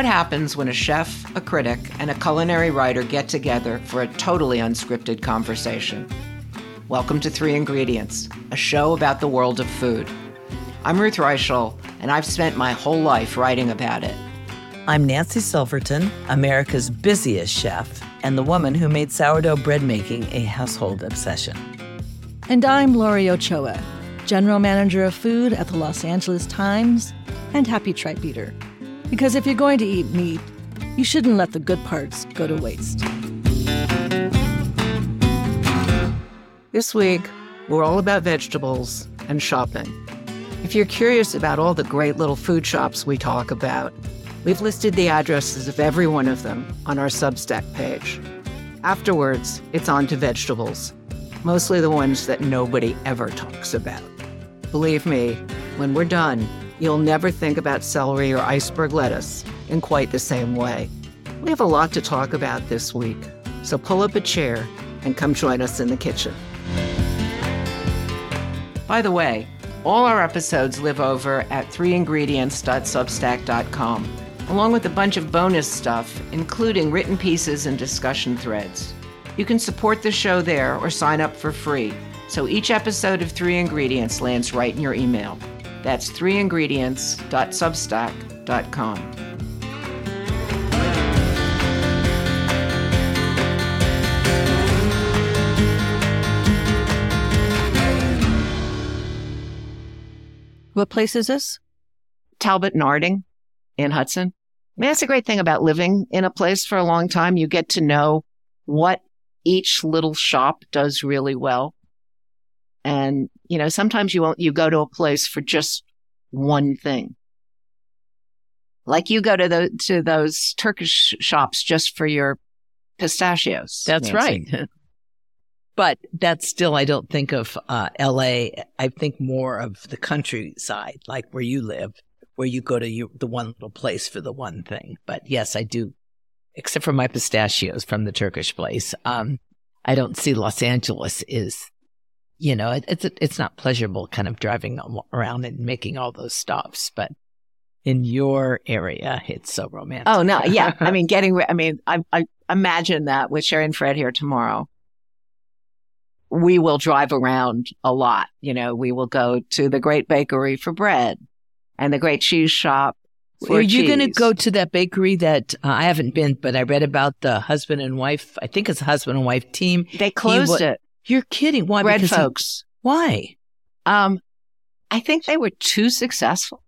What happens when a chef, a critic, and a culinary writer get together for a totally unscripted conversation? Welcome to Three Ingredients, a show about the world of food. I'm Ruth Reichl, and I've spent my whole life writing about it. I'm Nancy Silverton, America's busiest chef, and the woman who made sourdough bread making a household obsession. And I'm Laurie Ochoa, General Manager of Food at the Los Angeles Times and Happy Tripe Eater. Because if you're going to eat meat, you shouldn't let the good parts go to waste. This week, we're all about vegetables and shopping. If you're curious about all the great little food shops we talk about, we've listed the addresses of every one of them on our Substack page. Afterwards, it's on to vegetables, mostly the ones that nobody ever talks about. Believe me, when we're done, you'll never think about celery or iceberg lettuce in quite the same way. We have a lot to talk about this week, so pull up a chair and come join us in the kitchen. By the way, all our episodes live over at 3ingredients.substack.com, along with a bunch of bonus stuff, including written pieces and discussion threads. You can support the show there or sign up for free, so each episode of Three Ingredients lands right in your email. That's 3ingredients.substack.com. What place is this? Talbott and Arding in Hudson. I mean, that's a great thing about living in a place for a long time. You get to know what each little shop does really well. And, you know, sometimes you won't, you go to a place for just one thing. Like you go to the, to those Turkish shops just for your pistachios. That's Nancy. right. but that's still, I don't think of uh, LA. I think more of the countryside, like where you live, where you go to you, the one little place for the one thing. But yes, I do, except for my pistachios from the Turkish place. Um, I don't see Los Angeles is, you know, it, it's it's not pleasurable kind of driving around and making all those stops, but in your area, it's so romantic. Oh no, yeah. I mean, getting. I mean, I, I imagine that with Sherry and Fred here tomorrow, we will drive around a lot. You know, we will go to the Great Bakery for bread, and the Great Cheese Shop. Are you going to go to that bakery that uh, I haven't been, but I read about the husband and wife? I think it's a husband and wife team. They closed it. You're kidding? Why? Bread Because folks. why? Um, I think they were too successful.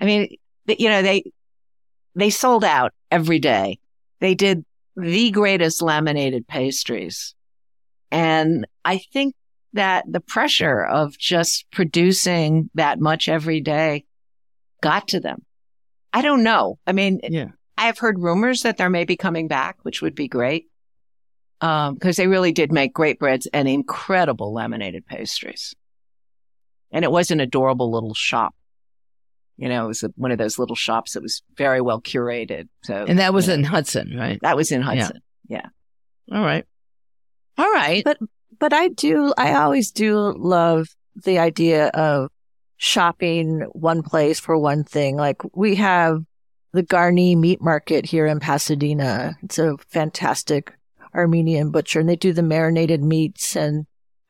I mean, you know, they they sold out every day. They did the greatest laminated pastries, and I think that the pressure of just producing that much every day got to them. I don't know. I mean, Yeah. I have heard rumors that they're maybe coming back, which would be great. Um, because they really did make great breads and incredible laminated pastries. And it was an adorable little shop. You know, it was a, one of those little shops that was very well curated. So, And that was you know, in Hudson, right? that was in Hudson. Yeah. All right. All right. But but I do I always do love the idea of shopping one place for one thing. Like we have the Garni meat market here in Pasadena. It's a fantastic Armenian butcher and they do the marinated meats and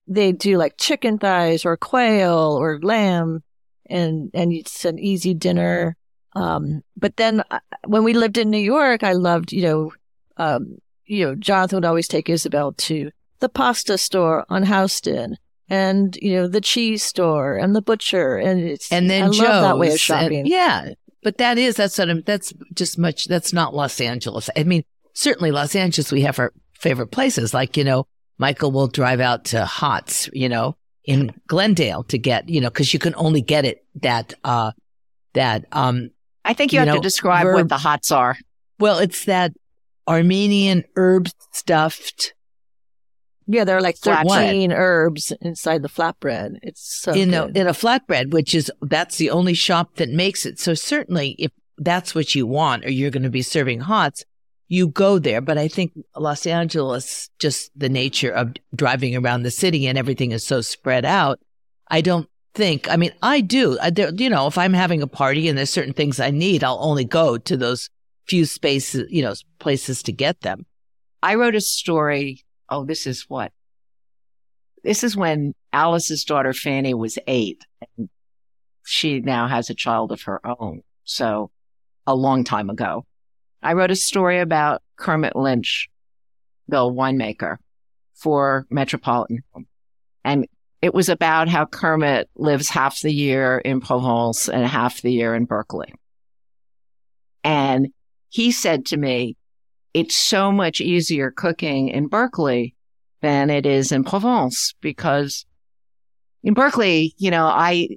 they do like chicken thighs or quail or lamb and and it's an easy dinner. Um, but then uh, when we lived in New York, I loved, you know, um, you know, Jonathan would always take Isabel to the pasta store on Houston and, you know, the cheese store and the butcher. And it's, and then I Joe's. love that way of and- shopping. yeah. But that is, that's what I'm, that's just much, that's not Los Angeles. I mean, certainly Los Angeles, we have our favorite places. Like, you know, Michael will drive out to Hots, you know, in Glendale to get, you know, cause you can only get it that, uh, that, um, I think you, You have know, to describe verb- what the hots are. well, it's that Armenian herb stuffed Yeah, there are like 13 herbs inside the flatbread. It's so in a, good. in a flatbread, which is that's the only shop that makes it. So certainly, if that's what you want, or you're going to be serving hots, you go there. But I think Los Angeles, just the nature of driving around the city and everything is so spread out. I don't think, I mean, I do, I, there, you know, if I'm having a party and there's certain things I need, I'll only go to those few spaces, you know, places to get them. I wrote a story. Oh, this is what? This is when Alice's daughter Fanny was eight. And she now has a child of her own. So a long time ago. I wrote a story about Kermit Lynch, the winemaker for Metropolitan. And it was about how Kermit lives half the year in Provence and half the year in Berkeley. And he said to me, it's so much easier cooking in Berkeley than it is in Provence because in Berkeley, you know, I,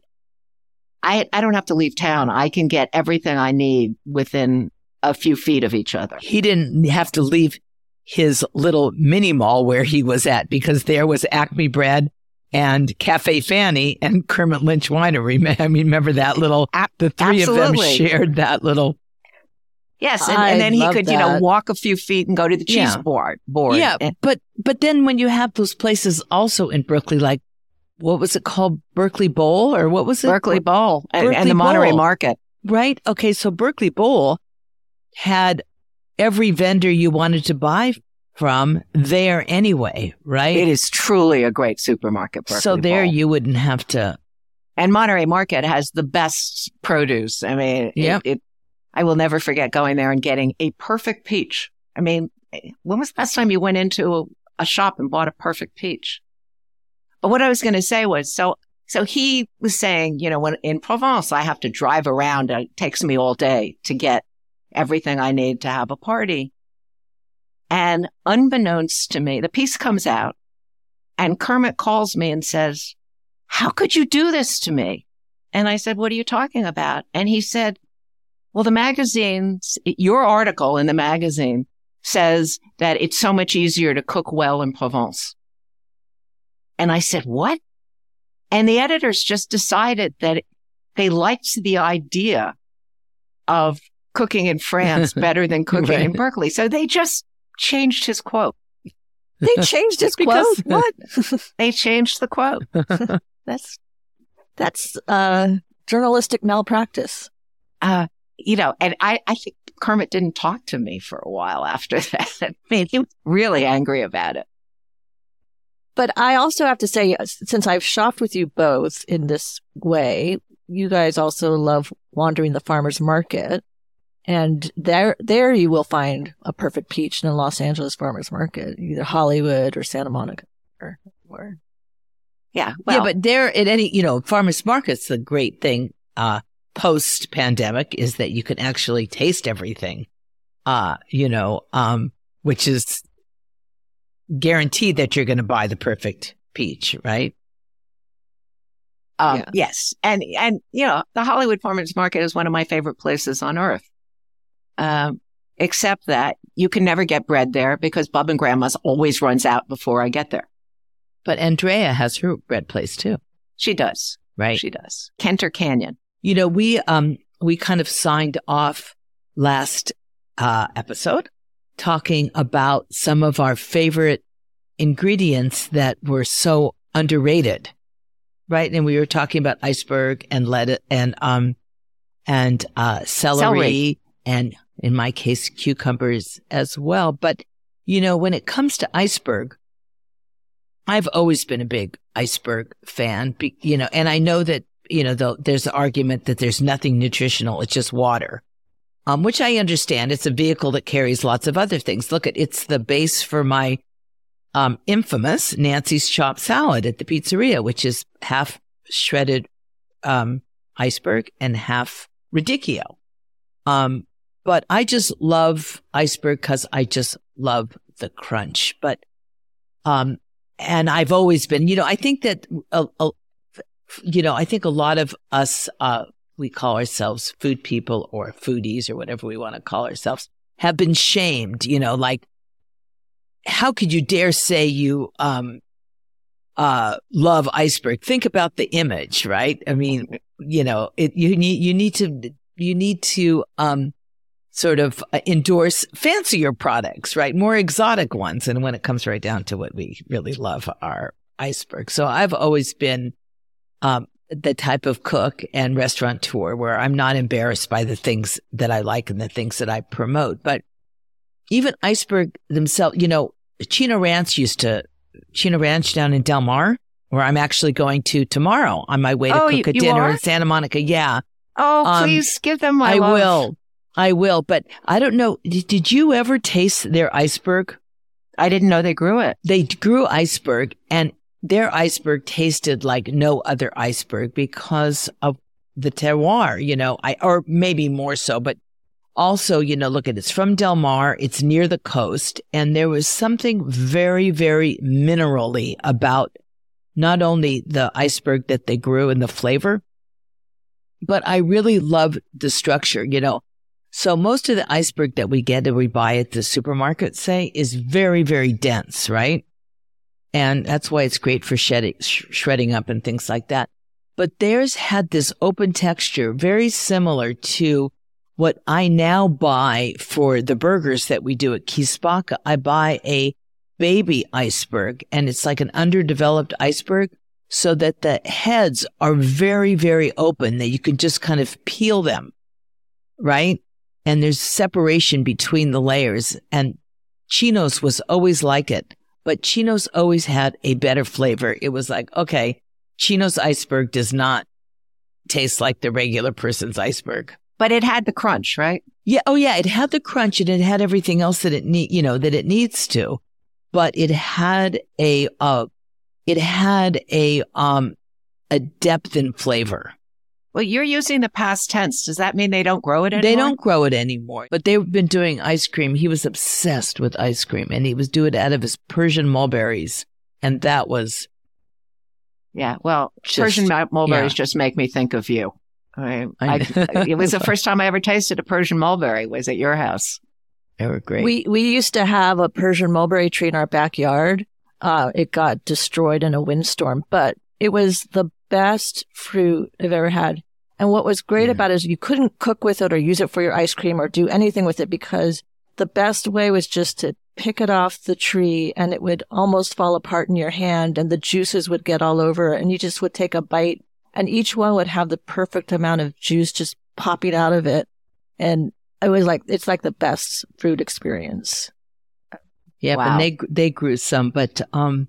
I, I don't have to leave town. I can get everything I need within a few feet of each other. He didn't have to leave his little mini mall where he was at because there was Acme Bread and Cafe Fanny and Kermit Lynch Winery. I mean, remember that little, the three Absolutely. of them shared that little Yes, and, and then he could, that. you know, walk a few feet and go to the cheese yeah. board. Board. Yeah, but but then when you have those places also in Berkeley, like what was it called, Berkeley Bowl, or what was it? Berkeley Bowl, Berkeley and, and the Monterey Bowl. Market. Right. Okay. So Berkeley Bowl had every vendor you wanted to buy from there anyway, right? It is truly a great supermarket. Berkeley so there Bowl. you wouldn't have to. And Monterey Market has the best produce. I mean, yeah. It, it, I will never forget going there and getting a perfect peach. I mean, when was the last time you went into a shop and bought a perfect peach? But what I was going to say was, so, so he was saying, you know, when in Provence, I have to drive around. It takes me all day to get everything I need to have a party. And unbeknownst to me, the piece comes out and Kermit calls me and says, how could you do this to me? And I said, what are you talking about? And he said, well, the magazine, your article in the magazine says that it's so much easier to cook well in Provence. And I said, what? And the editors just decided that they liked the idea of cooking in France better than cooking right. in Berkeley. So they just changed his quote. They changed his quote. what? they changed the quote. that's that's uh, journalistic malpractice. Uh, you know, and I, I think Kermit didn't talk to me for a while after that. I mean, he was really angry about it. But I also have to say, since I've shopped with you both in this way, you guys also love wandering the farmer's market. And there, there you will find a perfect peach in a Los Angeles farmer's market, either Hollywood or Santa Monica or, or yeah. Well, yeah, but there at any, you know, farmer's market's the great thing. Uh, post pandemic is that you can actually taste everything. Uh, you know, um, which is guaranteed that you're going to buy the perfect peach, right? Um, yeah. yes. And, and, you know, the Hollywood Farmers Market is one of my favorite places on earth. Um, except that you can never get bread there because Bub and Grandma's always runs out before I get there. But Andrea has her bread place too. She does. Right. She does. Kenter Canyon. You know, we, um, we kind of signed off last, uh, episode talking about some of our favorite ingredients that were so underrated. Right. And we were talking about iceberg and lettuce and, um, and, uh, celery, celery and in my case, cucumbers as well. But, you know, when it comes to iceberg, I've always been a big iceberg fan, you know, and I know that, you know, the, there's the argument that there's nothing nutritional. It's just water. Um, which I understand. It's a vehicle that carries lots of other things. Look at, it's the base for my, um, infamous Nancy's chopped salad at the pizzeria, which is half shredded, um, iceberg and half radicchio. Um, but I just love iceberg because I just love the crunch. But, um, and I've always been, you know, I think that, uh, uh, you know, I think a lot of us, uh, we call ourselves food people or foodies or whatever we want to call ourselves have been shamed, you know, like, how could you dare say you, um, uh, love iceberg? Think about the image, right? I mean, you know, it, you need, you need to, you need to, um, sort of uh, endorse fancier products, right? More exotic ones. And when it comes right down to what we really love are iceberg. So I've always been, um, the type of cook and restaurateur where I'm not embarrassed by the things that I like and the things that I promote. But even Iceberg themselves, you know, Chino Ranch used to, Chino Ranch down in Del Mar, where I'm actually going to tomorrow on my way to Oh, cook you- a you dinner are? in Santa Monica. Yeah, Oh, Um, please give them my I love. will. I will. But I don't know. Did, you ever taste their iceberg? I didn't know they grew it. They grew iceberg and their iceberg tasted like no other iceberg because of the terroir, you know, I, or maybe more so, but also, you know, look at it's from Del Mar. It's near the coast. And there was something very, very minerally about not only the iceberg that they grew and the flavor, but I really love the structure, you know. So most of the iceberg that we get that we buy at the supermarket, say, is very, very dense, right? And that's why it's great for shedding, sh- shredding up and things like that. But theirs had this open texture, very similar to what I now buy for the burgers that we do at Chi Spacca. I buy a baby iceberg and it's like an underdeveloped iceberg so that the heads are very, very open that you can just kind of peel them, right? And there's separation between the layers. And Chino's was always like it, but Chino's always had a better flavor. It was like, okay, Chino's iceberg does not taste like the regular person's iceberg. But it had the crunch, right? Yeah. Oh, yeah. It had the crunch and it had everything else that it need, you know, that it needs to, but it had a, uh, it had a, um, a depth in flavor. Well, you're using the past tense. Does that mean they don't grow it anymore? They don't grow it anymore, but they've been doing ice cream. He was obsessed with ice cream and he was doing it out of his Persian mulberries. And that was, Yeah. Well, Just- Persian mulberries yeah. just make me think of you. I, I- I, it was the first time I ever tasted a Persian mulberry was at your house. they were great. We we used to have a Persian mulberry tree in our backyard. Uh, it got destroyed in a windstorm, but it was the best fruit I've ever had. And what was great Yeah. about it is you couldn't cook with it or use it for your ice cream or do anything with it because the best way was just to pick it off the tree and it would almost fall apart in your hand and the juices would get all over and you just would take a bite and each one would have the perfect amount of juice just popping out of it. And it was like, it's like the best fruit experience. Yeah, Wow. but they they grew some, but um,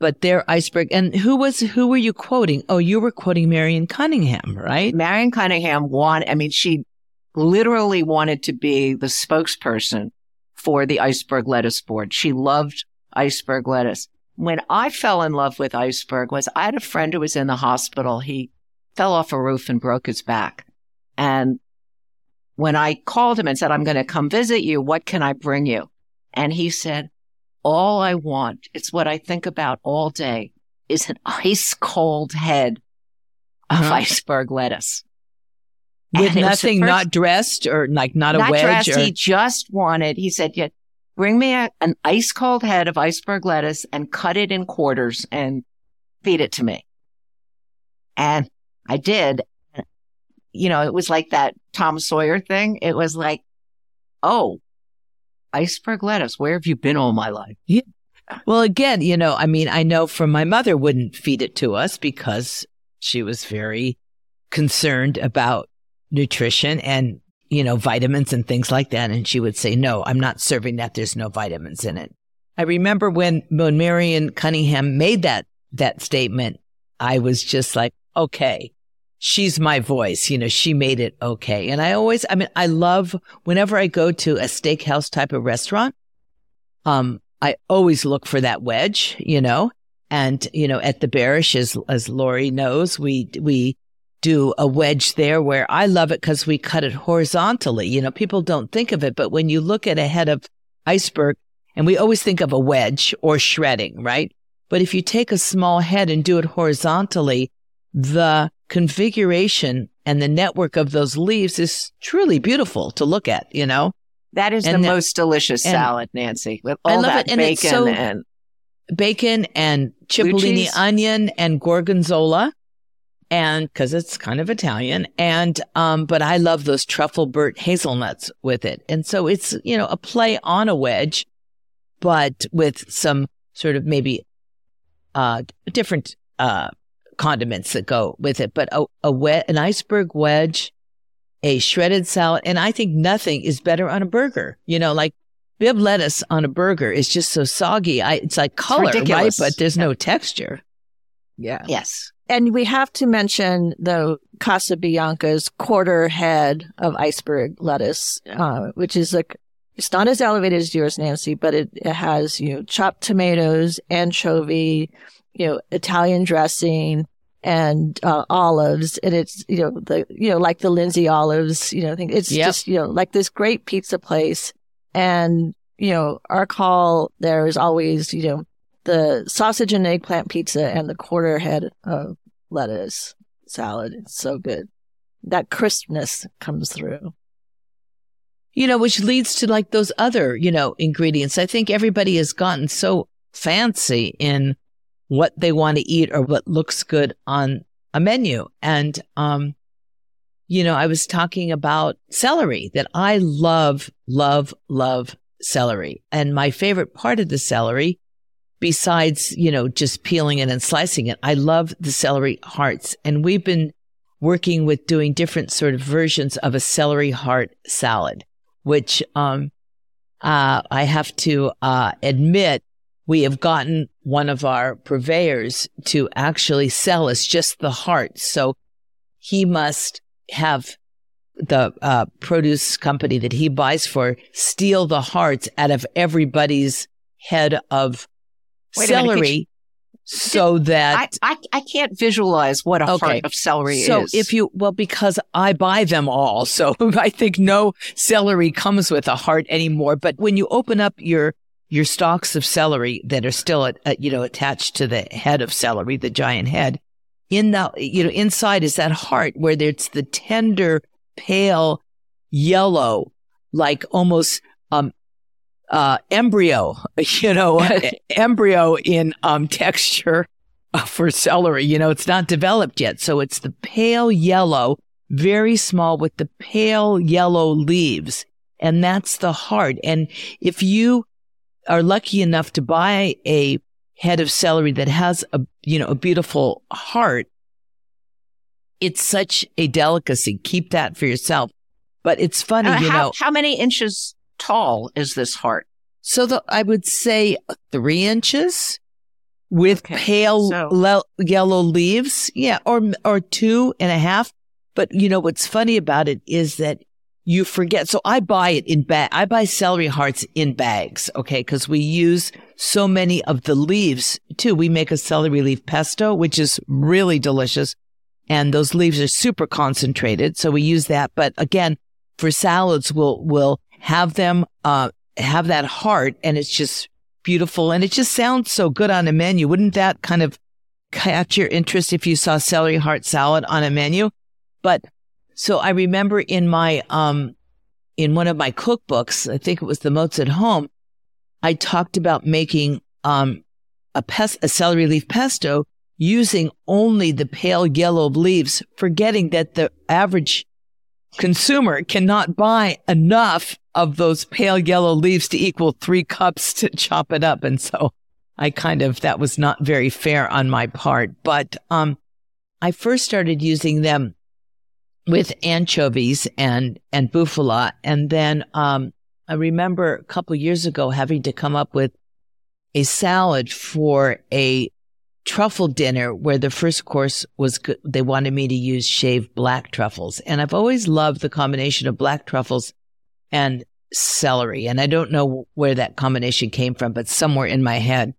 but their iceberg. And who was who were you quoting? Oh, you were quoting Marion Cunningham, right? Marion Cunningham wanted, I mean, she literally wanted to be the spokesperson for the iceberg lettuce board. She loved iceberg lettuce. When I fell in love with iceberg was I had a friend who was in the hospital. He fell off a roof and broke his back. And when I called him and said, I'm going to come visit you, what can I bring you? And he said, all I want, it's what I think about all day, is an ice cold head of Uh-huh. iceberg lettuce. With And it was the nothing, first- not dressed or like not a wedge. dressed. or, He just wanted, he said, yeah, bring me a, an ice cold head of iceberg lettuce and cut it in quarters and feed it to me. And I did. You know, it was like that Tom Sawyer thing. It was like, oh, iceberg lettuce. Where have you been all my life? Yeah. well, again, you know, I mean, I know from my mother wouldn't feed it to us because she was very concerned about nutrition and you know vitamins and things like that, and she would say, "No, I'm not serving that. There's no vitamins in it." I remember when when Marion Cunningham made that that statement, I was just like, "Okay." She's my voice, you know, she made it okay. And I always, I mean, I love whenever I go to a steakhouse type of restaurant, um, I always look for that wedge, you know, and, you know, at the Barish, as, as Laurie knows, we, we do a wedge there where I love it because we cut it horizontally. You know, people don't think of it, but when you look at a head of iceberg and we always think of a wedge or shredding, right? But if you take a small head and do it horizontally, the configuration and the network of those leaves is truly beautiful to look at, you know? That is And the that- most delicious and- salad, Nancy, with I all love that it, and it's bacon so- and bacon and cipollini onion and gorgonzola and because it's kind of Italian and um but I love those truffle burnt hazelnuts with it and so it's you know a play on a wedge but with some sort of maybe uh different uh condiments that go with it, but a, a we- an iceberg wedge, a shredded salad, and I think nothing is better on a burger. You know, like Bibb lettuce on a burger is just so soggy. I, it's like color, right? But there's no texture. Yeah. Yes. And we have to mention the Casabianca's quarter head of iceberg lettuce, uh, which is like, it's not as elevated as yours, Nancy, but it, it has, you know, chopped tomatoes, anchovy, you know, Italian dressing and uh, olives. And it's, you know, the, you know, like the Lindsay olives, you know, I think it's Yep. just, you know, like this great pizza place. And, you know, our call there is always, you know, the sausage and eggplant pizza and the quarter head of lettuce salad. It's so good. That crispness comes through. you know, which leads to like those other, you know, ingredients. I think everybody has gotten so fancy in what they want to eat or what looks good on a menu. And, um, you know, I was talking about celery that I love, love, love celery. And my favorite part of the celery, besides, you know, just peeling it and slicing it, I love the celery hearts. And we've been working with doing different sort of versions of a celery heart salad which um, uh, I have to uh, admit we have gotten one of our purveyors to actually sell us just the heart. So he must have the uh, produce company that he buys for steal the hearts out of everybody's head of Wait a minute, could celery so that I, I I can't visualize what a Okay. heart of celery so is. So if you, well, because I buy them all. So I think no celery comes with a heart anymore. But when you open up your, your stalks of celery that are still, at, at, you know, attached to the head of celery, the giant head, in the, you know, inside is that heart where it's the tender, pale yellow, like almost, um, uh, embryo, you know, embryo in, um, texture for celery. You know, it's not developed yet. So it's the pale yellow, very small with the pale yellow leaves. And that's the heart. And if you are lucky enough to buy a head of celery that has a, you know, a beautiful heart, it's such a delicacy. Keep that for yourself. But it's funny, Uh, you how, know. how many inches tall is this heart? So the, I would say three inches with Okay, pale so- le- yellow leaves. Yeah. Or, or two and a half. But you know, what's funny about it is that you forget. So I buy it in bag. I buy celery hearts in bags. Okay. Cause we use so many of the leaves too. We make a celery leaf pesto, which is really delicious. And those leaves are super concentrated. So we use that. But again, for salads, we'll, we'll have them, uh, have that heart and it's just beautiful and it just sounds so good on a menu. Wouldn't that kind of catch your interest if you saw celery heart salad on a menu? But so I remember in my, um, in one of my cookbooks, I think it was the Mozza at Home, I talked about making, um, a a celery leaf pesto using only the pale yellow leaves, forgetting that the average consumer cannot buy enough of those pale yellow leaves to equal three cups to chop it up. And so I kind of, that was not very fair on my part, but, um, I first started using them with anchovies and, and bufala. And then, um, I remember a couple years ago having to come up with a salad for a truffle dinner where the first course was good. They wanted me to use shaved black truffles. And I've always loved the combination of black truffles and celery. And I don't know where that combination came from, but somewhere in my head.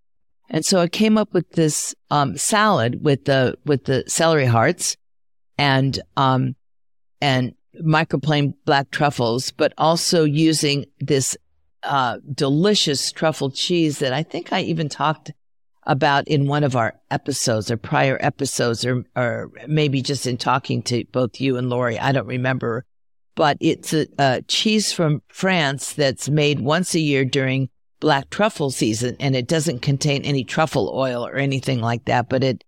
And so I came up with this um, salad with the with the celery hearts and um and microplane black truffles, but also using this uh, delicious truffle cheese that I think I even talked about in one of our episodes or prior episodes or or maybe just in talking to both you and Laurie. I don't remember. But it's a, a cheese from France that's made once a year during black truffle season and it doesn't contain any truffle oil or anything like that, but it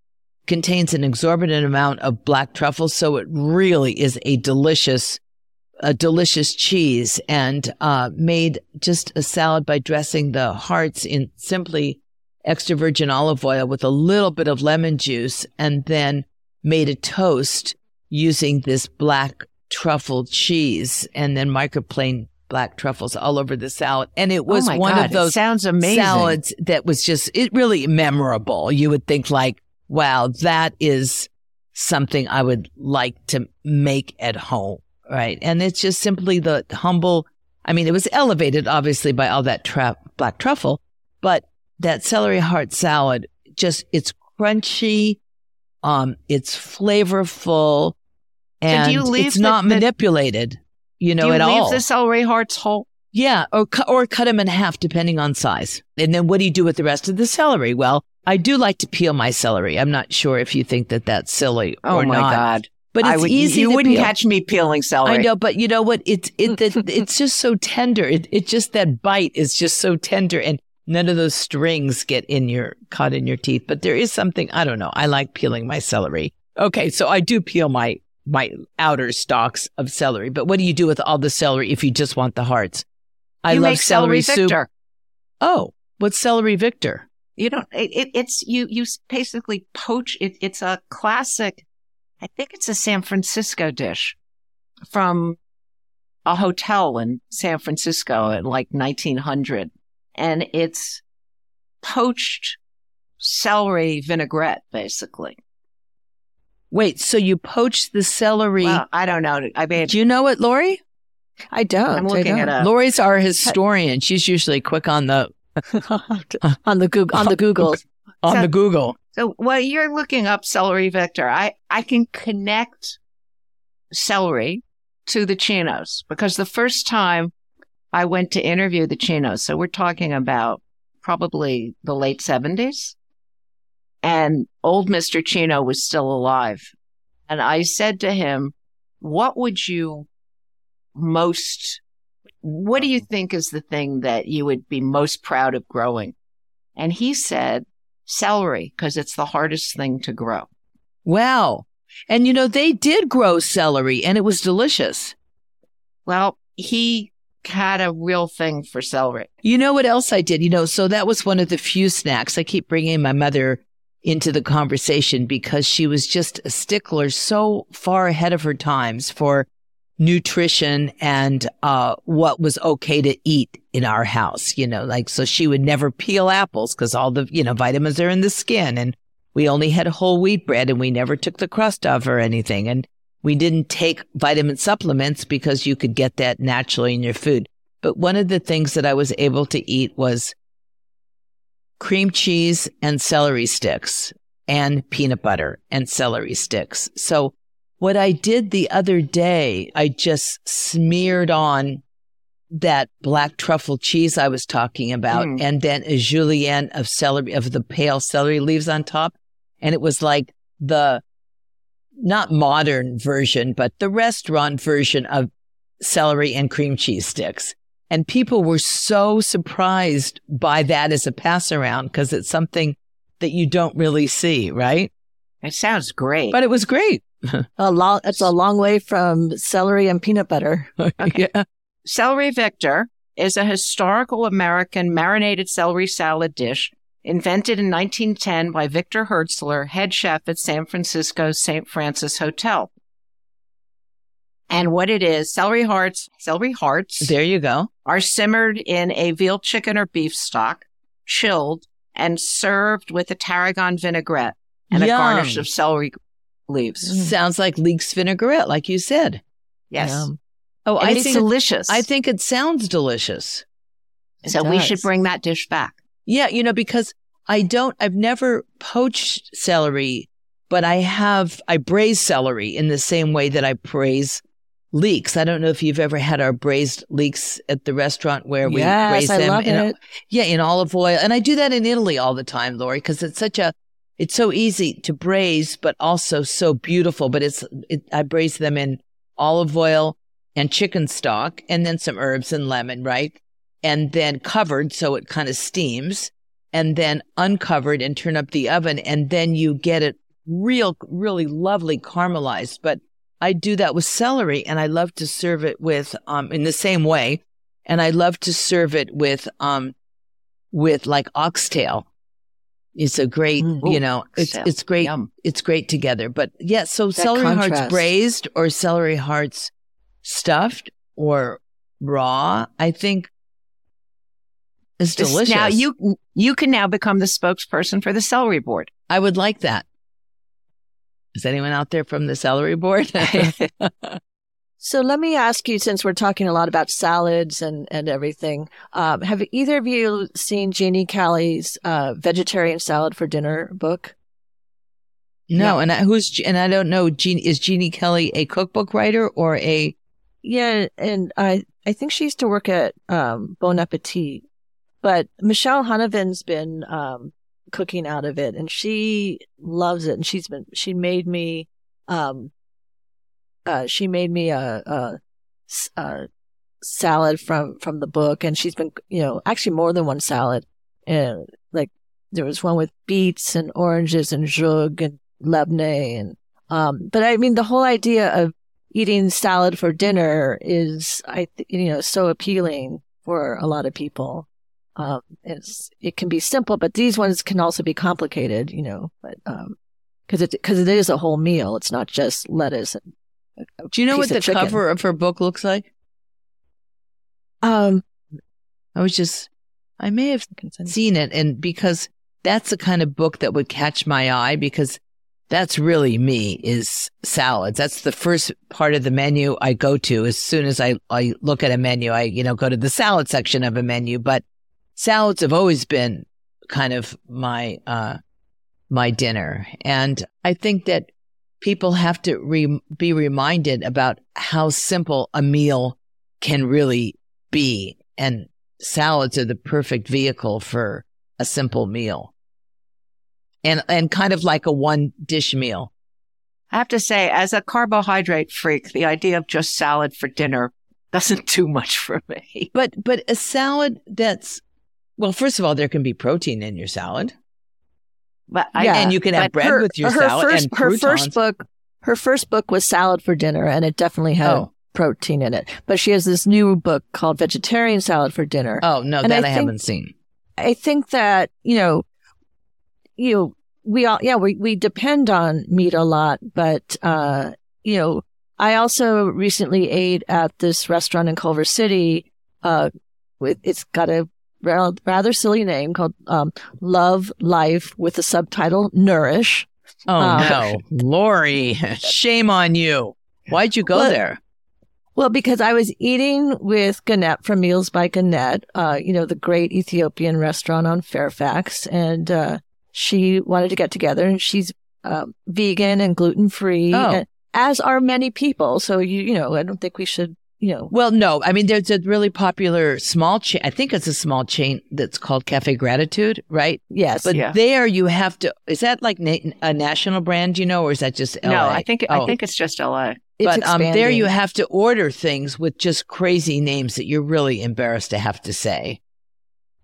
contains an exorbitant amount of black truffle. So it really is a delicious, a delicious cheese and, uh, made just a salad by dressing the hearts in simply extra virgin olive oil with a little bit of lemon juice and then made a toast using this black truffle cheese and then microplane black truffles all over the salad. And it was oh one God, of those sounds amazing. salads that was just, it really memorable. You would think like, wow, that is something I would like to make at home. Right. And it's just simply the humble. I mean, it was elevated obviously by all that tra- black truffle, but that celery heart salad just, it's crunchy. Um, it's flavorful and you leave it's the- not the- manipulated, you know, Do you at leave all. the celery hearts whole? Yeah, or cu- or cut them in half depending on size. And then what do you do with the rest of the celery? Well, I do like to peel my celery. I'm not sure if you think that that's silly Oh or my. God. But it's would, easy. You wouldn't peel. catch me peeling celery. I know, but you know what? It's it, it it's just so tender. It it just that bite is just so tender, and none of those strings get in your caught in your teeth. But there is something I don't know. I like peeling my celery. Okay, so I do peel my my outer stalks of celery. But what do you do with all the celery if you just want the hearts? I you love make celery, soup. Victor. Oh, what's celery Victor? You don't. It, it, it's you. You basically poach. It, it's a classic. I think it's a San Francisco dish from a hotel in San Francisco in like 1900, and it's poached celery vinaigrette, basically. Wait, so you poach the celery? Well, I don't know. I mean, Do you know it, Laurie? I don't. I'm I looking don't. it up. Laurie's our historian. She's usually quick on the on the Google on the Googles. on So- the Google. So while you're looking up celery Victor, I, I can connect celery to the chinos because the first time I went to interview the chinos, so we're talking about probably the late 70s, and old Mr. Chino was still alive. And I said to him, What would you most, what do you think is the thing that you would be most proud of growing? And he said, celery because it's the hardest thing to grow. Wow. And you know, they did grow celery and it was delicious. Well, he had a real thing for celery. You know what else I did? You know, so that was one of the few snacks. I keep bringing my mother into the conversation because she was just a stickler so far ahead of her times for nutrition and uh, what was okay to eat in our house. You know, like, so she would never peel apples because all the, you know, vitamins are in the skin and we only had whole wheat bread and we never took the crust off or anything. And we didn't take vitamin supplements because you could get that naturally in your food. But one of the things that I was able to eat was cream cheese and celery sticks and peanut butter and celery sticks. So what I did the other day, I just smeared on that black truffle cheese I was talking about Mm. and then a julienne of celery, of the pale celery leaves on top. And it was like the not modern version, but the restaurant version of celery and cream cheese sticks. And people were so surprised by that as a pass around because it's something that you don't really see, right? It sounds great. But it was great. A long. It's a long way from celery and peanut butter. yeah. celery Victor is a historical American marinated celery salad dish invented in 1910 by Victor Hirtzler, head chef at San Francisco's St. Francis Hotel. And what it is, celery hearts, celery hearts There you go. are simmered in a veal chicken or beef stock, chilled, and served with a tarragon vinaigrette and a garnish of celery leaves. Mm. Sounds like leeks vinaigrette, like you said. Yes. Yum. Oh, And I it's think delicious. I think it sounds delicious. so It we should bring that dish back. Yeah, you know, because I don't, I've never poached celery, but I have, I braise celery in the same way that I braise leeks. I don't know if you've ever had our braised leeks at the restaurant where we yes, braise I them love in, it. yeah, in olive oil. And I do that in Italy all the time, Laurie, because it's such a, it's so easy to braise, but also so beautiful. But it's, it, I braise them in olive oil and chicken stock and then some herbs and lemon, right? And then covered so it kind of steams and then uncovered and turn up the oven. And then you get it real, really lovely caramelized. But I do that with celery and I love to serve it with, um, in the same way. And I love to serve it with, um, with like oxtail It's a great, Mm. you know, it's Sounds it's great. yum. It's great together. But yeah, so That celery hearts braised or celery hearts stuffed or raw, I think is delicious. Now you you can now become the spokesperson for the celery board. I would like that. Is anyone out there from the celery board? So let me ask you, since we're talking a lot about salads and, and everything, um, have either of you seen Jeanne Kelley's uh, vegetarian salad for dinner book? no, and I, who's and I don't know. Jean, is Jeanne Kelley a cookbook writer or a? Yeah, and I I think she used to work at um, Bon Appetit, but Michelle Huneven's been um, cooking out of it, and she loves it. And she's been she made me um, uh, she made me a salad from from the book, and she's been you know actually more than one salad, and like there was one with beets and oranges and jug and lebne and um, but I mean the whole idea of eating salad for dinner is I you know so appealing for a lot of people. Um, it's it can be simple, but these ones can also be complicated, you know. But um, because it because it is a whole meal, it's not just lettuce. And a- a Do you know what the cover of her book looks like? Um, I was just, I may have seen it, and because that's the kind of book that would catch my eye because that's really me is salads. That's the first part of the menu I go to as soon as I, I look at a menu. I, you know, go to the salad section of a menu, but salads have always been kind of my, uh, my dinner. And I think that people have to re- be reminded about how simple a meal can really be. And salads are the perfect vehicle for a simple meal. And, and kind of like a one dish meal. I have to say, as a carbohydrate freak, the idea of just salad for dinner doesn't do much for me. But, but a salad that's, well, first of all, there can be protein in your salad. But I, Yeah, and you can have bread her, with your her salad First, and her croutons. first book, her first book was salad for dinner, and it definitely had Oh. protein in it. But she has this new book called Vegetarian Salad for Dinner. Oh, no, And that I I, think- haven't seen. I think that, you know, you know, we all, yeah, we, we depend on meat a lot, but, uh, you know, I also recently ate at this restaurant in Culver City, uh, with, it's got a rather silly name called, um, Love Life with the subtitle Nourish. Oh, Uh, no. Laurie, shame on you. Why'd you go Well, there? Well, because I was eating with Genet from Meals by Genet, uh, you know, the great Ethiopian restaurant on Fairfax. And, uh, she wanted to get together and she's, um, vegan and gluten free, Oh. as are many people. So you, you know, I don't think we should, you know, Well, no. I mean, there's a really popular small chain. I think it's a small chain that's called Cafe Gratitude, right? yes. But Yeah. there you have to, is that like na- a national brand, you know, or is that just LA? no, I think Oh. I think it's just LA. it's but um, there you have to order things with just crazy names that you're really embarrassed to have to say.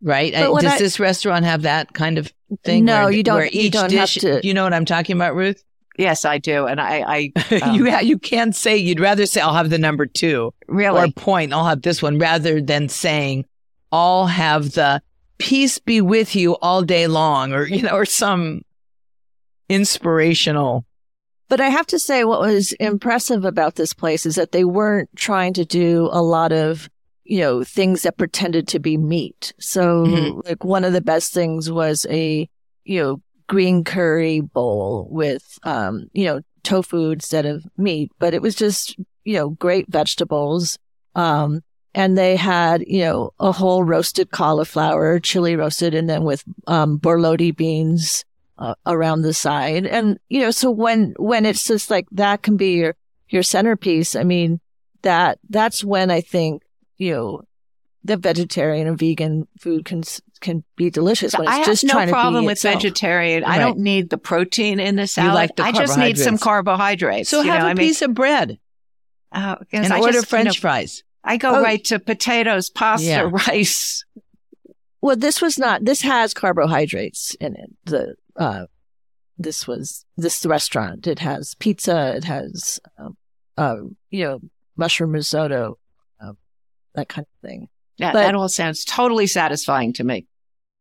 Right? But Uh, Does I- this restaurant have that kind of thing? No, where, you don't- Where you each don't have dish, to- you know what I'm talking about, Ruth? Yes, I do, and I, I Um, you ha- you can't say you'd rather say I'll have the number two really or point I'll have this one rather than saying I'll have the peace be with you all day long or you know or some inspirational But I have to say, what was impressive about this place is that they weren't trying to do a lot of, you know, things that pretended to be meat. So, Mhm. like, one of the best things was a, you know, green curry bowl with, um, you know, tofu instead of meat, but it was just, you know, great vegetables. Um, and they had, you know, a whole roasted cauliflower, chili roasted, and then with, um, borlotti beans uh, around the side. And, you know, so when, when it's just like that can be your, your centerpiece, I mean, that, that's when I think, you know, the vegetarian and vegan food can, can be delicious it's I have no problem with itself. vegetarian. I don't need the protein in the salad. like the I just need some carbohydrates. so you have know, a I mean, piece of bread uh, and I order just, you french know, fries I go Oh. right to potatoes, pasta, Yeah. rice. Well, this was not, this has carbohydrates in it. The, uh, this was, this restaurant, it has pizza, it has, um, uh, you know, mushroom risotto, um, that kind of thing. Yeah, But- that all sounds totally satisfying to me.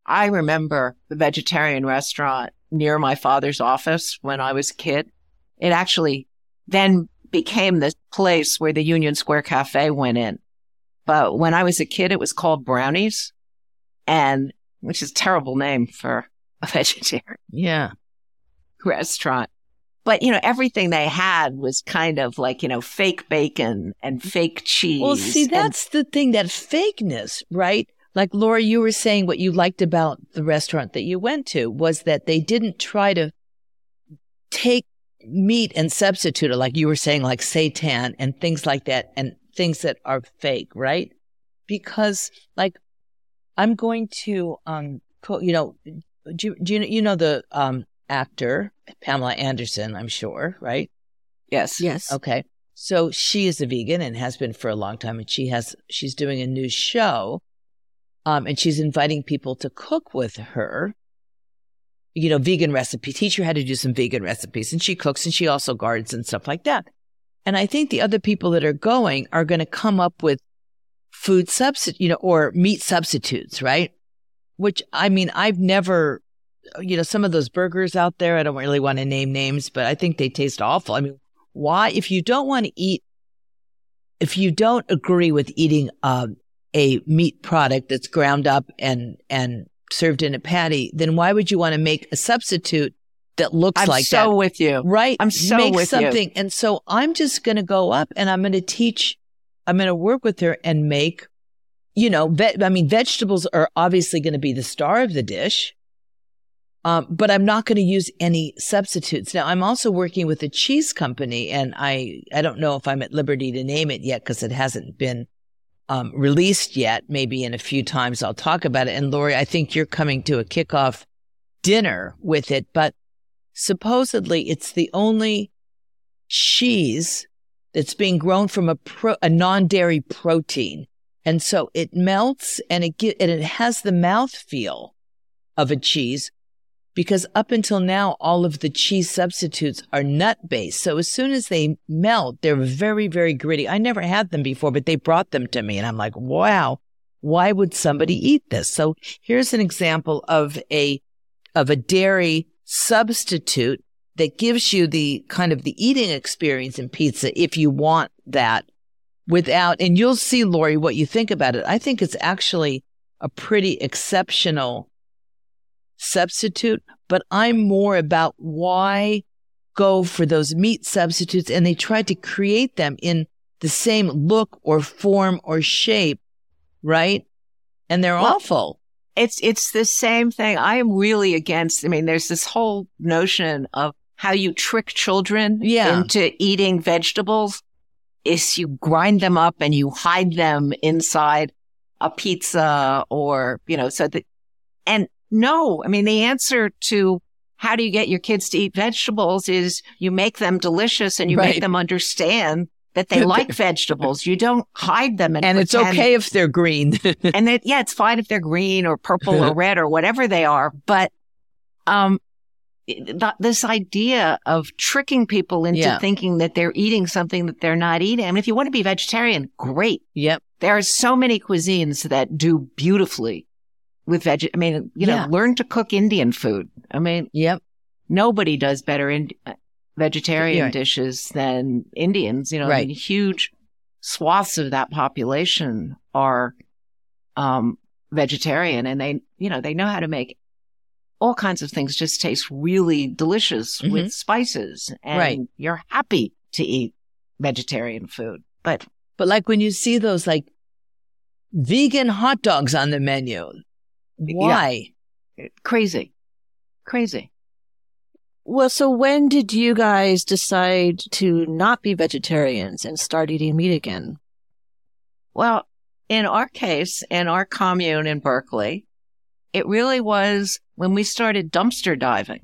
I remember the vegetarian restaurant near my father's office when I was a kid. It actually then became the place where the Union Square Cafe went in. But when I was a kid, it was called Brownies and which is a terrible name for a vegetarian Yeah. restaurant. But, you know, everything they had was kind of like, you know, fake bacon and fake cheese. Well, see, and- that's the thing, that fakeness, right? Like Laurie, you were saying what you liked about the restaurant that you went to was that they didn't try to take meat and substitute it, like you were saying, like seitan and things like that, and things that are fake, right? Because, like, I'm going to, um, co- you know, do you, do you, you know the um, actor Pamela Anderson? I'm sure, right? yes. Yes. Okay. So she is a vegan and has been for a long time and she has she's doing a new show. Um and she's inviting people to cook with her. You know, vegan recipe. Teach her how to do some vegan recipes. And she cooks and she also gardens and stuff like that. And I think the other people that are going are going to come up with food substitute, you know, or meat substitutes, right? Which I mean, I've never, you know, some of those burgers out there, I don't really want to name names, but I think they taste awful. I mean, why, if you don't want to eat, if you don't agree with eating um, a meat product that's ground up and, and served in a patty, then why would you want to make a substitute that looks like? I'm like so that? with you. Right. I'm so Make with you. something. And so I'm just going to go up and I'm going to teach, I'm going to work with her and make, you know, ve- I mean, vegetables are obviously going to be the star of the dish. Um, but I'm not going to use any substitutes. Now, I'm also working with a cheese company and I, I don't know if I'm at liberty to name it yet because it hasn't been um, released yet. Maybe in a few times I'll talk about it. And Laurie, I think you're coming to a kickoff dinner with it, but supposedly it's the only cheese that's being grown from a pro, a non-dairy protein. And so it melts and it get, and it has the mouth feel of a cheese because up until now, all of the cheese substitutes are nut based. So as soon as they melt, they're very, very gritty. I never had them before, but they brought them to me and I'm like, wow, why would somebody eat this? So here's an example of a, of a dairy substitute that gives you the kind of the eating experience in pizza if you want that without, and you'll see, Laurie, what you think about it. I think it's actually a pretty exceptional substitute, but I'm more about why go for those meat substitutes and they try to create them in the same look or form or shape, right? And they're Well, awful. It's it's the same thing. I am really against. I mean, there's this whole notion of how you trick children Yeah. into eating vegetables. Is you grind them up and you hide them inside a pizza or you know so that and no, I mean the answer to how do you get your kids to eat vegetables is you make them delicious and you Right. make them understand that they like vegetables. You don't hide them and, And it's okay if they're green. and it, yeah, it's fine if they're green or purple or red or whatever they are. But, um, th- this idea of tricking people into Yeah. thinking that they're eating something that they're not eating. I mean, if you want to be vegetarian, great. yep. There are so many cuisines that do beautifully with veg. I mean, you know, Yeah. learn to cook Indian food. I mean, Yep. nobody does better in uh, vegetarian Right. dishes than Indians. You know, I mean, huge swaths of that population are um, vegetarian, and they, you know, they know how to make all kinds of things just taste really delicious Mhm. with spices, and Right. you're happy to eat vegetarian food. But But like when you see those like vegan hot dogs on the menu, why? crazy, crazy. Well, so when did you guys decide to not be vegetarians and start eating meat again? Well, in our case, in our commune in Berkeley, it really was when we started dumpster diving.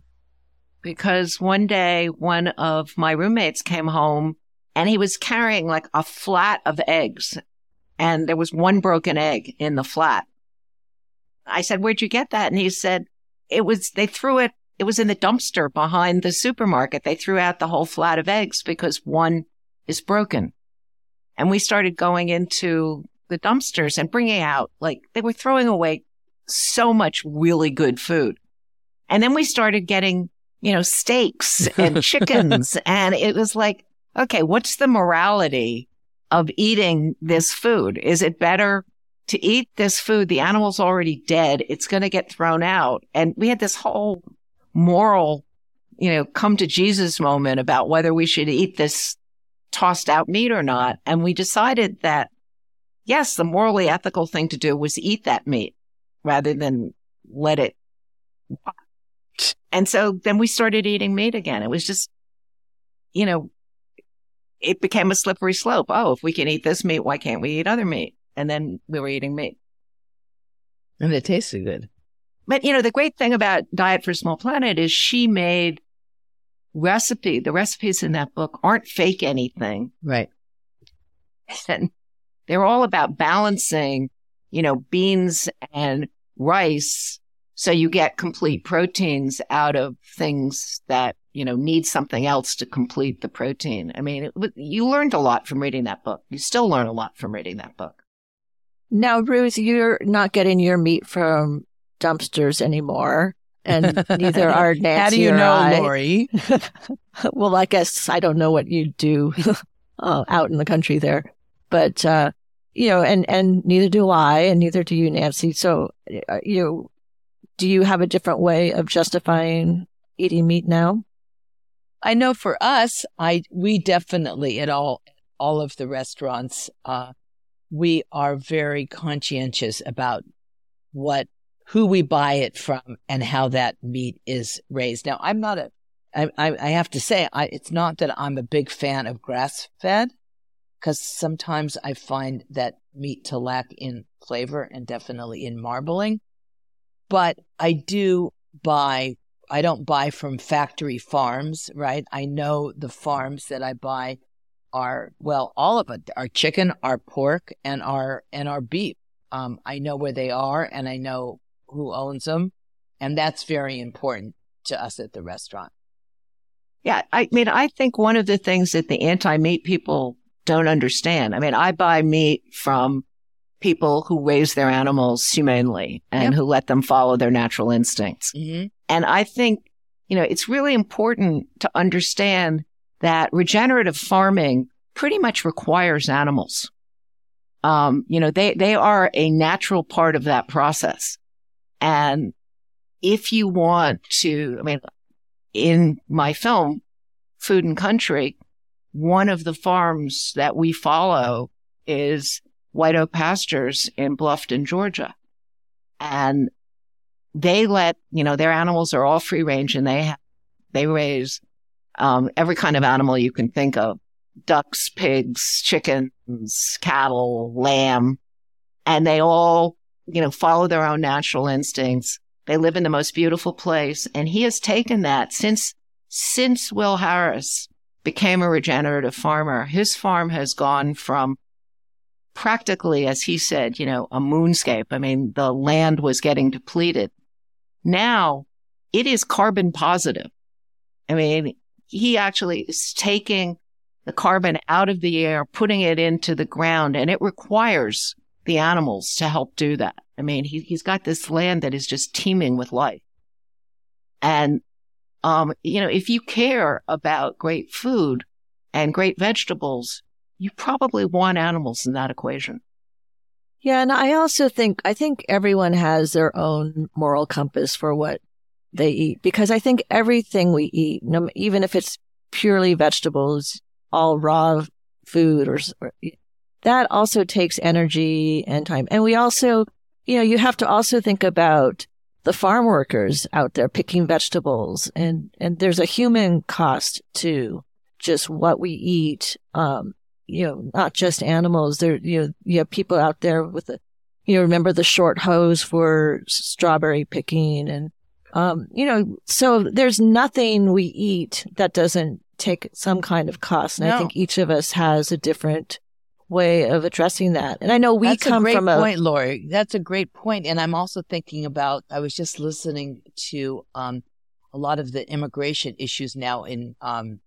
Because one day, one of my roommates came home and he was carrying like a flat of eggs. And there was one broken egg in the flat. I said, Where'd you get that? And he said, It was, they threw it, it was in the dumpster behind the supermarket. They threw out the whole flat of eggs because one is broken. And we started going into the dumpsters and bringing out like they were throwing away so much really good food. And then we started getting, you know, steaks and chickens. and it was like, okay, what's the morality of eating this food? Is it better to eat this food? The animal's already dead. It's going to get thrown out. And we had this whole moral, you know, come to Jesus moment about whether we should eat this tossed out meat or not. And we decided that yes, the morally ethical thing to do was eat that meat rather than let it. And so then we started eating meat again. It was just, you know, it became a slippery slope. Oh, if we can eat this meat, why can't we eat other meat? And then we were eating meat. And it tasted good. But, you know, the great thing about Diet for a Small Planet is she made recipe, the recipes in that book aren't fake anything. Right. And they're all about balancing, you know, beans and rice. So you get complete proteins out of things that, you know, need something else to complete the protein. I mean, it, you learned a lot from reading that book. You still learn a lot from reading that book. Now, Ruth, you're not getting your meat from dumpsters anymore. And neither are Nancy. How do you know, I. Laurie? well, I guess I don't know what you do uh, out in the country there. But, uh, you know, and, and neither do I, and neither do you, Nancy. So, uh, you know, do you have a different way of justifying eating meat now? I know for us, I, we definitely at all, all of the restaurants, uh, we are very conscientious about what, who we buy it from and how that meat is raised. Now, I'm not a, I, I have to say, I, it's not that I'm a big fan of grass fed because sometimes I find that meat to lack in flavor and definitely in marbling. But I do buy, I don't buy from factory farms, right? I know the farms that I buy are, well, all of it, our chicken, our pork, and our, and our beef. Um, I know where they are and I know who owns them. And that's very important to us at the restaurant. Yeah. I mean, I think one of the things that the anti meat people don't understand. I mean, I buy meat from people who raise their animals humanely and yep. who let them follow their natural instincts. Mm-hmm. And I think, you know, it's really important to understand that regenerative farming pretty much requires animals. Um, you know, they, they are a natural part of that process. And if you want to, I mean, in my film, Food and Country, one of the farms that we follow is White Oak Pastures in Bluffton, Georgia. And they let, you know, their animals are all free range and they, they raise, um, every kind of animal you can think of. Ducks, pigs, chickens, cattle, lamb. And they all, you know, follow their own natural instincts. They live in the most beautiful place. And he has taken that since, since Will Harris became a regenerative farmer, his farm has gone from practically, as he said, you know, a moonscape. I mean, the land was getting depleted. Now it is carbon positive. I mean, he actually is taking the carbon out of the air, putting it into the ground, and it requires the animals to help do that. I mean, he, he's got this land that is just teeming with life. And um, you know, if you care about great food and great vegetables, you probably want animals in that equation. Yeah. And I also think, I think everyone has their own moral compass for what they eat because I think everything we eat, even if it's purely vegetables, all raw food or, or that also takes energy and time. And we also, you know, you have to also think about the farm workers out there picking vegetables and, and there's a human cost to just what we eat. Um, you know, not just animals. There, you know, you have people out there with the, you know, remember the short hose for strawberry picking and, um, you know, so there's nothing we eat that doesn't take some kind of cost. And no. I think each of us has a different way of addressing that. And I know we That's come a great from a point, Laurie. That's a great point. And I'm also thinking about. I was just listening to um, a lot of the immigration issues now in um,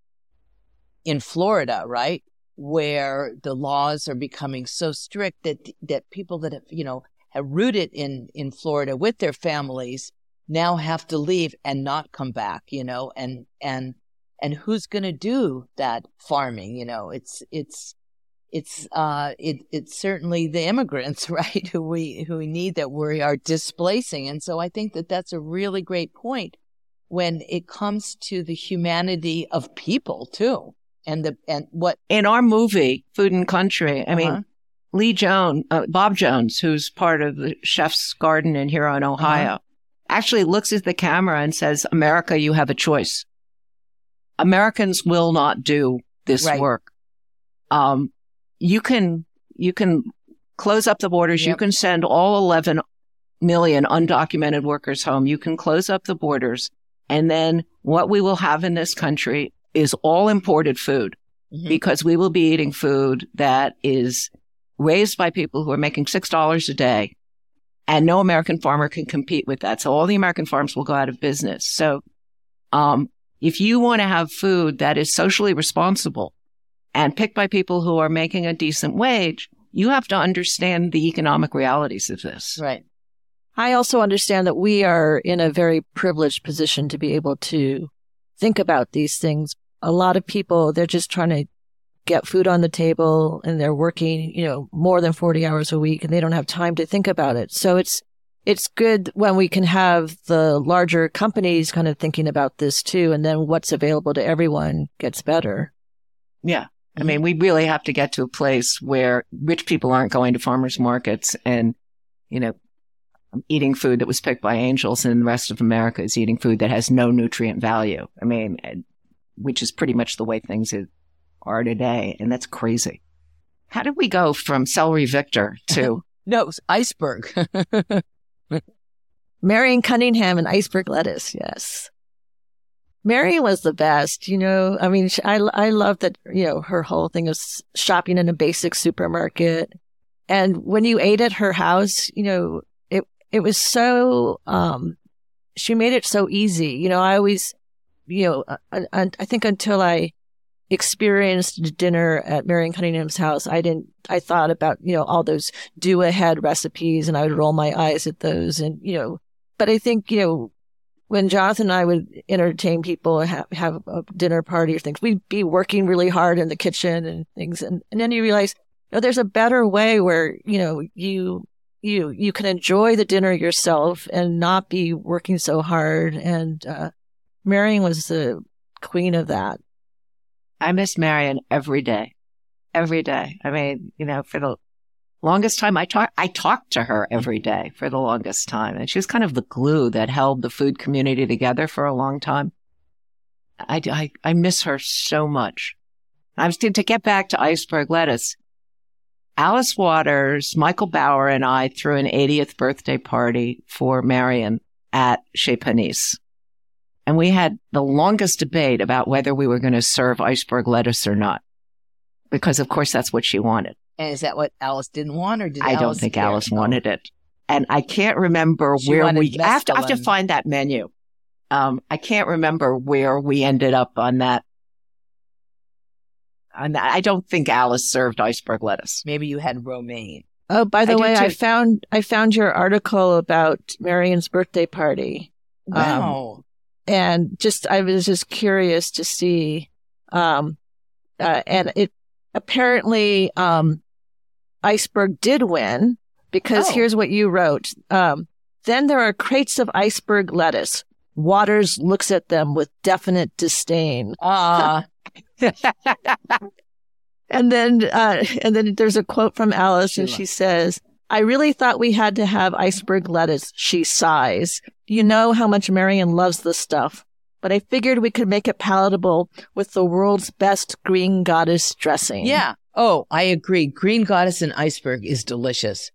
in Florida, right, where the laws are becoming so strict that that people that have you know have rooted in in Florida with their families now have to leave and not come back, you know, and and and who's going to do that farming, you know? It's it's it's uh it it's certainly the immigrants, right, who we who we need that we are displacing. And so I think that that's a really great point when it comes to the humanity of people too. And the and what in our movie Food and Country, I mean Uh-huh. Lee Jones, uh, Bob Jones, who's part of the Chef's Garden in Huron, Ohio, Uh-huh. Actually looks at the camera and says, America, you have a choice. Americans will not do this Right. work. Um, you can, you can close up the borders. You can send all 11 million undocumented workers home. You can close up the borders. And then what we will have in this country is all imported food Mhm. because we will be eating food that is raised by people who are making $6 a day and no American farmer can compete with that. So all the American farms will go out of business. So, um, if you want to have food that is socially responsible and picked by people who are making a decent wage, you have to understand the economic realities of this. right. I also understand that we are in a very privileged position to be able to think about these things. A lot of people, they're just trying to get food on the table and they're working, you know, more than 40 hours a week and they don't have time to think about it. So it's, it's good when we can have the larger companies kind of thinking about this too. And then what's available to everyone gets better. Yeah. I mm-hmm. mean, we really have to get to a place where rich people aren't going to farmers markets and, you know, eating food that was picked by angels and the rest of America is eating food that has no nutrient value. I mean, which is pretty much the way things is- are today. And that's crazy. How did we go from celery Victor to, No, iceberg. Marion Cunningham and iceberg lettuce. Yes. Marion was the best, you know. I mean, I, I love that, you know, her whole thing of shopping in a basic supermarket. And when you ate at her house, you know, it, it was so, um, she made it so easy. You know, I always, you know, uh, uh, I think until I experienced dinner at Marion Cunningham's house, I didn't, I thought about, you know, all those do ahead recipes and I would roll my eyes at those and, you know, but I think, you know, when Jonathan and I would entertain people and have, have a dinner party or things, we'd be working really hard in the kitchen and things. And, and then you realize, you know, there's a better way where, you know, you, you, you can enjoy the dinner yourself and not be working so hard. And, uh, Marion was the queen of that. I miss Marion every day, every day. I mean, you know, for the longest time I talk, I talked to her every day for the longest time. And she was kind of the glue that held the food community together for a long time. I, I, I miss her so much. I was to get back to iceberg lettuce. Alice Waters, Michael Bauer, and I threw an 80th birthday party for Marion at Chez Panisse. And we had the longest debate about whether we were going to serve iceberg lettuce or not. Because of course that's what she wanted. and is that what Alice didn't want, or did I don't think care? Alice wanted it. And I can't remember She where we, I have, to, I have to find that menu. Um, I can't remember where we ended up on that. On that. I don't think Alice served iceberg lettuce. Maybe you had romaine. Oh, by the I way, I found, I found your article about Marion's birthday party. Um, Wow. And just I was just curious to see um uh, and it apparently um iceberg did win because Oh. here's what you wrote. Um then there are crates of iceberg lettuce. Waters looks at them with definite disdain. Ah, and then uh and then there's a quote from alice and she says I really thought we had to have iceberg lettuce, she sighs. You know how much Marion loves the stuff, but I figured we could make it palatable with the world's best green goddess dressing. yeah. Oh, I agree. Green goddess and iceberg is delicious.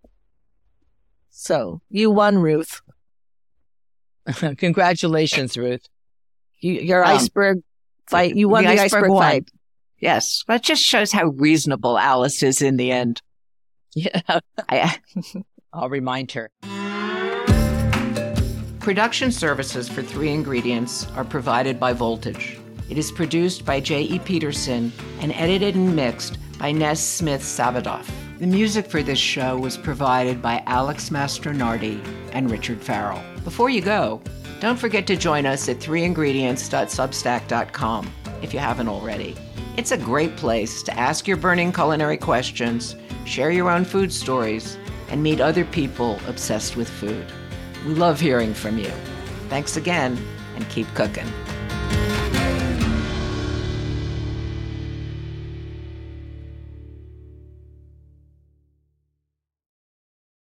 So you won, Ruth. Congratulations, Ruth. You, your Um, iceberg fight. You won the the, iceberg iceberg, fight. Yes. That just shows how reasonable Alice is in the end. Yeah, I, I'll remind her. Production services for Three Ingredients are provided by Voltage. It is produced by J.E. Peterson and edited and mixed by Ness Smith Savadoff. The music for this show was provided by Alex Mastronardi and Richard Farrell. Before you go, don't forget to join us at threeingredients.substack.com if you haven't already. It's a great place to ask your burning culinary questions, share your own food stories, and meet other people obsessed with food. We love hearing from you. Thanks again, and keep cooking.